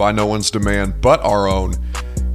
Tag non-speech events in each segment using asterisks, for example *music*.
by no one's demand but our own.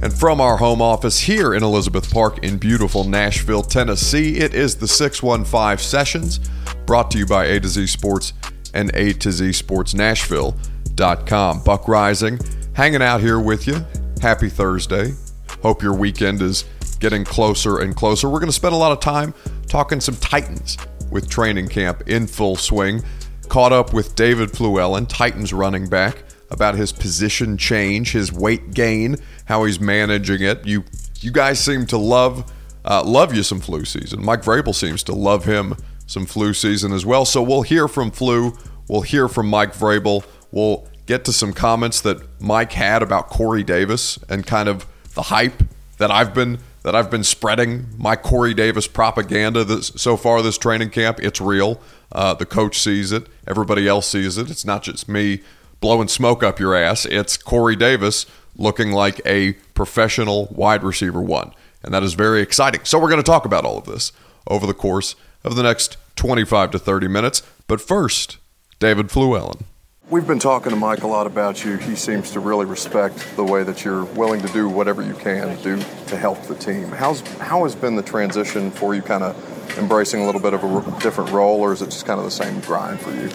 And from our home office here in Elizabeth Park in beautiful Nashville, Tennessee, it is the 615 Sessions, brought to you by A to Z Sports and A to Z Sports Nashville.com. Buck Reising, hanging out here with you. Happy Thursday. Hope your weekend is getting closer and closer. We're going to spend a lot of time talking some Titans with training camp in full swing. Caught up with David Fluellen, Titans running back, about his position change, his weight gain, how he's managing it. You you guys seem to love uh, love you some flu season. Mike Vrabel seems to love him some flu season as well. So we'll hear from Flu. We'll hear from Mike Vrabel. We'll get to some comments that Mike had about Corey Davis and kind of the hype that I've been that I've been spreading my Corey Davis propaganda this, so far this training camp. It's real. Uh, the coach sees it. Everybody else sees it. It's not just me blowing smoke up your ass. It's Corey Davis looking like a professional wide receiver one. And that is very exciting. So we're going to talk about all of this over the course of the next 25 to 30 minutes. But first, David Fluellen. We've been talking to Mike a lot about you. He seems to really respect the way that you're willing to do whatever you can do to help the team. How's how has been the transition for you, kind of embracing a little bit of a different role, or is it just kind of the same grind for you?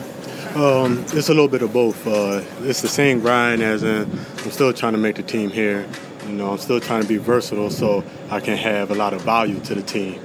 Um, it's a little bit of both. Uh, it's the same grind as in I'm still trying to make the team here. You know, I'm still trying to be versatile so I can have a lot of value to the team.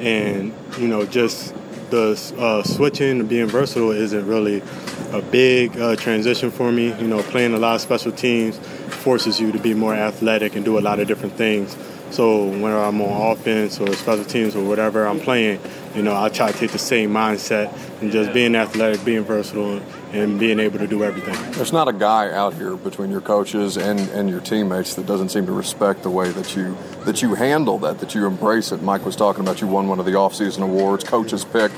And you know, just the uh, switching and being versatile isn't really a big uh, transition for me. You know, playing a lot of special teams forces you to be more athletic and do a lot of different things. So whether I'm on offense or special teams or whatever I'm playing, you know, I try to take the same mindset and just being athletic, being versatile, and being able to do everything. There's not a guy out here between your coaches and, and your teammates that doesn't seem to respect the way that you that you handle that, that you embrace it. Mike was talking about you won one of the offseason awards, coach's pick.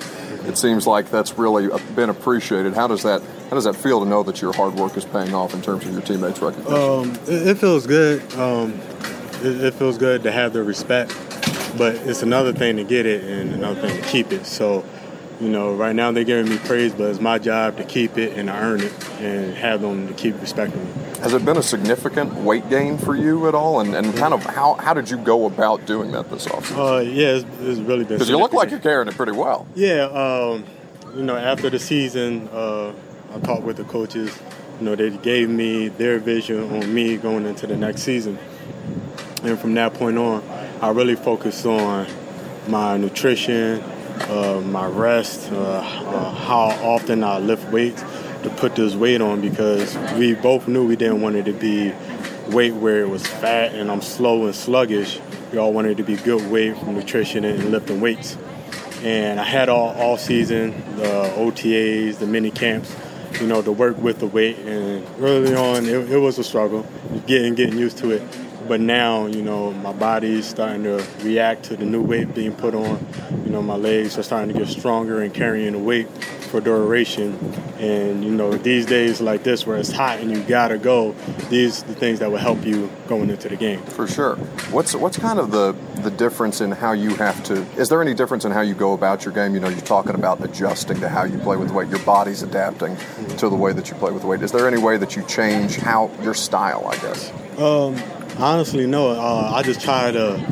It seems like that's really been appreciated. How does that how does that feel to know that your hard work is paying off in terms of your teammates' recognition? Um, it, it, feels good. Um, it, it feels good to have the respect, but it's another thing to get it and another thing to keep it. So you know, right now they're giving me praise, but it's my job to keep it and earn it and have them to keep respecting me. Has it been a significant weight gain for you at all? And, and kind of how, how did you go about doing that this offseason? Uh, yeah, it's, it's really been Because you look like you're carrying it pretty well. Yeah, um, you know, after the season, uh, I talked with the coaches. You know, they gave me their vision on me going into the next season. And from that point on, I really focused on my nutrition, uh, my rest, uh, uh, how often I lift weights to put this weight on because we both knew we didn't want it to be weight where it was fat and I'm slow and sluggish. We all wanted to be good weight from nutrition and lifting weights. And I had all, all season, the OTAs, the mini camps, you know, to work with the weight. And early on, it, it was a struggle, getting getting used to it. But now, you know, my body's starting to react to the new weight being put on. You know, my legs are starting to get stronger and carrying the weight for duration. And you know, these days like this where it's hot and you gotta go, these are the things that will help you going into the game. For sure. What's what's kind of the the difference in how you have to? Is there any difference in how you go about your game? You know, you're talking about adjusting to how you play with the weight. Your body's adapting to the way that you play with the weight. Is there any way that you change how your style? I guess. Um, Honestly, no. Uh, I just try to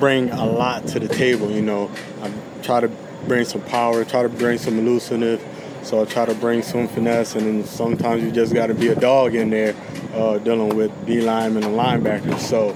bring a lot to the table. You know, I try to bring some power, try to bring some elusiveness. So I try to bring some finesse, and sometimes you just got to be a dog in there uh, dealing with D linemen and linebackers. So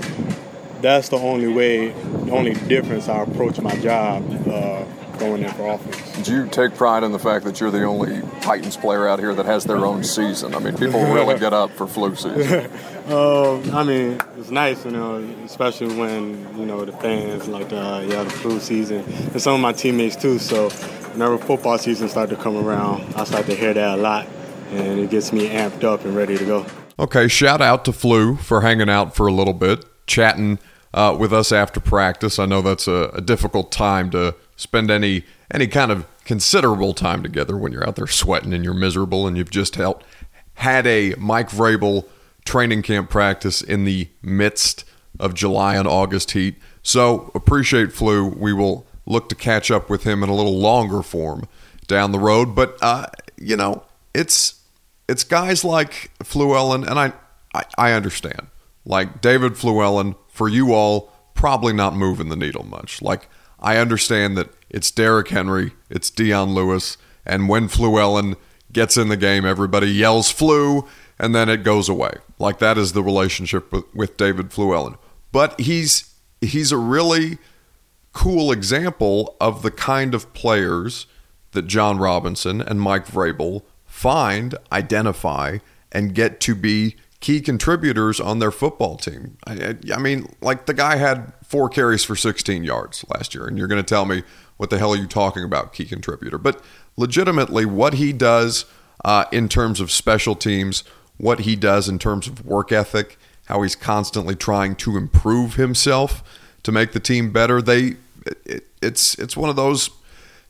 that's the only way, the only difference I approach my job. Uh, going in for offense. Do you take pride in the fact that you're the only Titans player out here that has their own season? I mean, people really get up for flu season. uh, *laughs* I mean, it's nice, you know, especially when you know the fans like the uh, yeah the flu season, and some of my teammates too. So whenever football season starts to come around, I start to hear that a lot, and it gets me amped up and ready to go. Okay, shout out to Flu for hanging out for a little bit, chatting uh, with us after practice. I know that's a, a difficult time to spend any any kind of considerable time together when you're out there sweating and you're miserable and you've just helped, had a Mike Vrabel training camp practice in the midst of July and August heat. So appreciate Flu. We will look to catch up with him in a little longer form down the road. But uh, you know, it's it's guys like Fluellen, and I I, I understand. Like David Fluellen, for you all, probably not moving the needle much. Like I understand that it's Derrick Henry, it's Dion Lewis, and when Fluellen gets in the game, everybody yells flu, and then it goes away. Like that is the relationship with, with David Fluellen. But he's he's a really cool example of the kind of players that Jon Robinson and Mike Vrabel find, identify, and get to be key contributors on their football team. I, I, mean, like the guy had four carries for 16 yards last year, and you're going to tell me what the hell are you talking about, key contributor? But legitimately, what he does uh, in terms of special teams, what he does in terms of work ethic, how he's constantly trying to improve himself to make the team better. They, it, it's it's one of those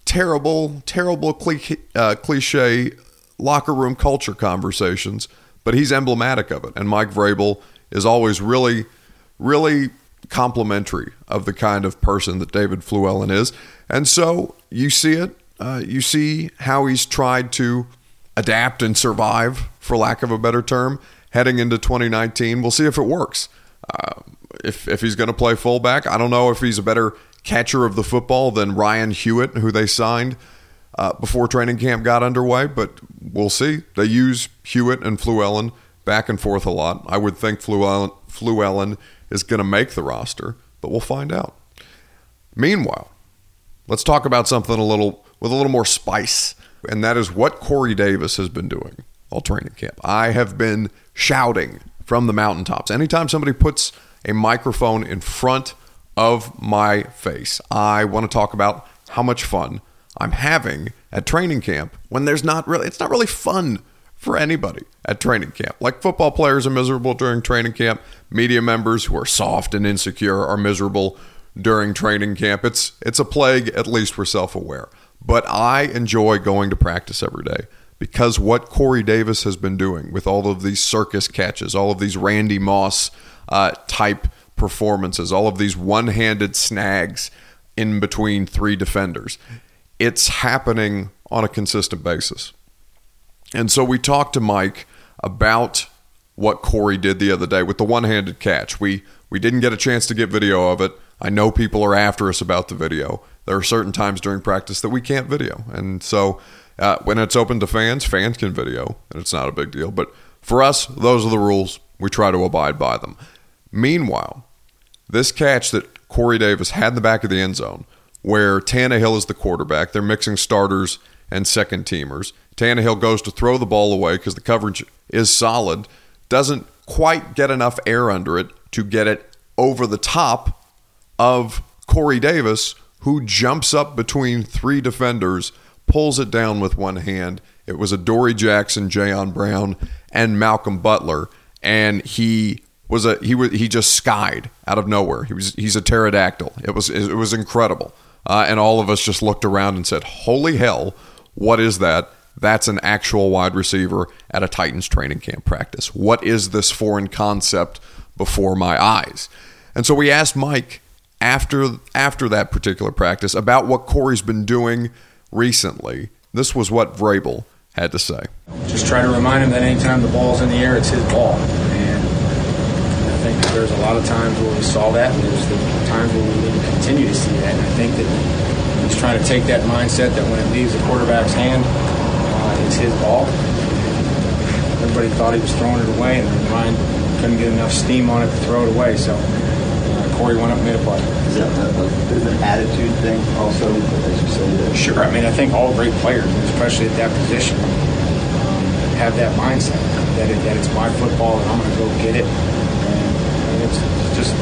terrible, terrible cliche, uh, cliche locker room culture conversations but he's emblematic of it. And Mike Vrabel is always really, really complimentary of the kind of person that David Fluellen is. And so you see it. Uh, you see how he's tried to adapt and survive, for lack of a better term, heading into 2019. We'll see if it works. Uh, if, if he's going to play fullback, I don't know if he's a better catcher of the football than Ryan Hewitt, who they signed uh, before training camp got underway, but we'll see. They use Hewitt and Fluellen back and forth a lot. I would think Fluellen, Fluellen is going to make the roster, but we'll find out. Meanwhile, let's talk about something a little with a little more spice, and that is what Corey Davis has been doing all training camp. I have been shouting from the mountaintops. Anytime somebody puts a microphone in front of my face, I want to talk about how much fun I'm having at training camp when there's not really it's not really fun for anybody at training camp. Like football players are miserable during training camp, media members who are soft and insecure are miserable during training camp. It's it's a plague at least we're self-aware. But I enjoy going to practice every day because what Corey Davis has been doing with all of these circus catches, all of these Randy Moss uh, type performances, all of these one-handed snags in between three defenders it's happening on a consistent basis. And so we talked to Mike about what Corey did the other day with the one-handed catch. We we didn't get a chance to get video of it. I know people are after us about the video. There are certain times during practice that we can't video, and so uh, when it's open to fans, fans can video, and it's not a big deal. But for us, those are the rules. We try to abide by them. Meanwhile, this catch that Corey Davis had in the back of the end zone where Tannehill is the quarterback. They're mixing starters and second teamers. Tannehill goes to throw the ball away because the coverage is solid, doesn't quite get enough air under it to get it over the top of Corey Davis, who jumps up between three defenders, pulls it down with one hand. It was Adoree' Jackson, Jayon Brown, and Malcolm Butler, and he was a he was he just skied out of nowhere. He was he's a pterodactyl. It was it was incredible. Uh, and all of us just looked around and said, Holy hell, what is that? That's an actual wide receiver at a Titans training camp practice. What is this foreign concept before my eyes? And so we asked Mike after after that particular practice about what Corey's been doing recently. This was what Vrabel had to say. Just try to remind him that anytime the ball's in the air, it's his ball. Think there's a lot of times where we saw that, and there's the times where we need to continue to see that. And I think that he's trying to take that mindset that when it leaves the quarterback's hand, uh, it's his ball. Everybody thought he was throwing it away, and their mind couldn't get enough steam on it to throw it away. So uh, Corey went up and made a play. Is that a, a bit of an attitude thing also, as you say? That sure. I mean, I think all great players, especially at that position, um, have that mindset that, it, that it's my football and I'm going to go get it. It's just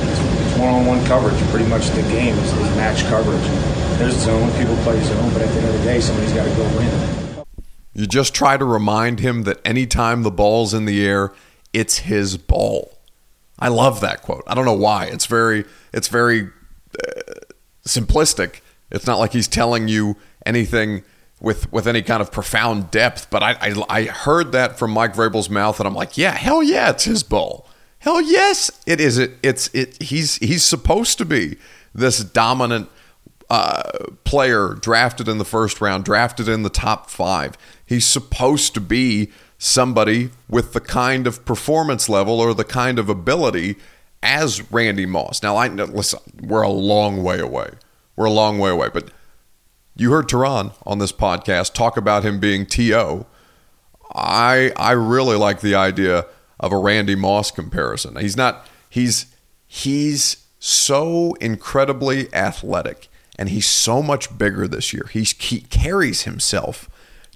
one-on-one coverage. Pretty much the game is, is match coverage. There's zone. People play zone, but at the end of the day, somebody's got to go win. You just try to remind him that anytime the ball's in the air, it's his ball. I love that quote. I don't know why. It's very it's very uh, simplistic. It's not like he's telling you anything with with any kind of profound depth. But I I, I heard that from Mike Vrabel's mouth, and I'm like, yeah, hell yeah, it's his ball. Hell yes, it is. It it's it. He's he's supposed to be this dominant uh, player drafted in the first round, drafted in the top five. He's supposed to be somebody with the kind of performance level or the kind of ability as Randy Moss. Now, I listen, we're a long way away. We're a long way away, but you heard Tehran on this podcast talk about him being TO. I I really like the idea of a Randy Moss comparison. He's not he's he's so incredibly athletic and he's so much bigger this year. He's, he carries himself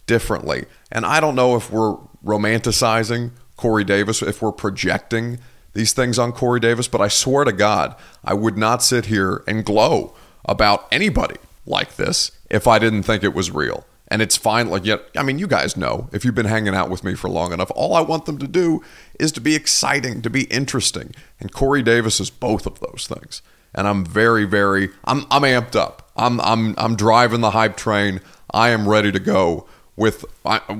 differently. And I don't know if we're romanticizing Corey Davis, if we're projecting these things on Corey Davis, but I swear to God, I would not sit here and glow about anybody like this if I didn't think it was real. And it's fine. Like, yet, I mean, you guys know if you've been hanging out with me for long enough, all I want them to do is to be exciting, to be interesting. And Corey Davis is both of those things. And I'm very, very, I'm, I'm amped up. I'm, I'm, I'm driving the hype train. I am ready to go with,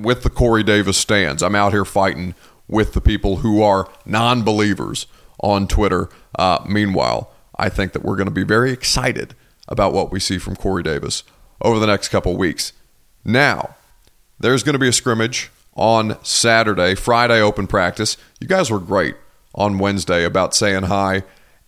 with the Corey Davis stands. I'm out here fighting with the people who are non believers on Twitter. Uh, meanwhile, I think that we're going to be very excited about what we see from Corey Davis over the next couple weeks. Now, there's going to be a scrimmage on Saturday, Friday open practice. You guys were great on Wednesday about saying hi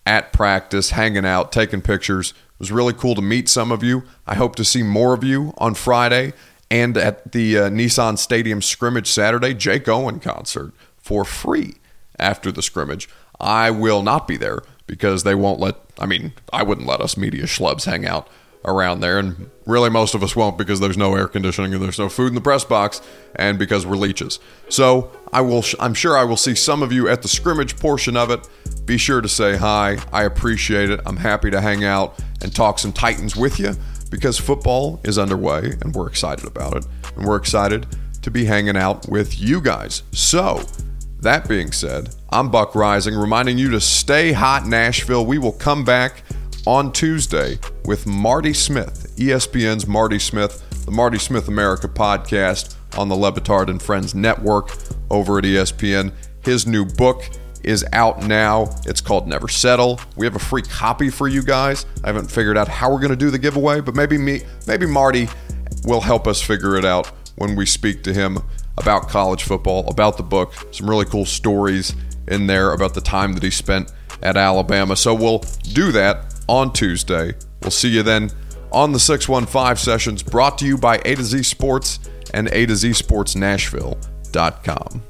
at practice, hanging out, taking pictures. It was really cool to meet some of you. I hope to see more of you on Friday and at the uh, Nissan Stadium scrimmage Saturday, Jake Owen concert for free after the scrimmage. I will not be there because they won't let, I mean, I wouldn't let us media schlubs hang out around there. And really, most of us won't because there's no air conditioning and there's no food in the press box and because we're leeches. So I will, I'm sure I will see some of you at the scrimmage portion of it. Be sure to say hi. I appreciate it. I'm happy to hang out and talk some Titans with you because football is underway and we're excited about it. And we're excited to be hanging out with you guys. So, that being said, I'm Buck Reising, reminding you to stay hot, Nashville. We will come back on Tuesday with Marty Smith, ESPN's Marty Smith, the Marty Smith America podcast on the Le Batard and Friends Network over at ESPN. His new book is out now. It's called Never Settle. We have a free copy for you guys. I haven't figured out how we're going to do the giveaway, but maybe me, maybe Marty will help us figure it out when we speak to him about college football, about the book, some really cool stories in there about the time that he spent at Alabama. So we'll do that on Tuesday. We'll see you then on the 615 sessions brought to you by A to Z Sports and A to Z Sports Nashville.com.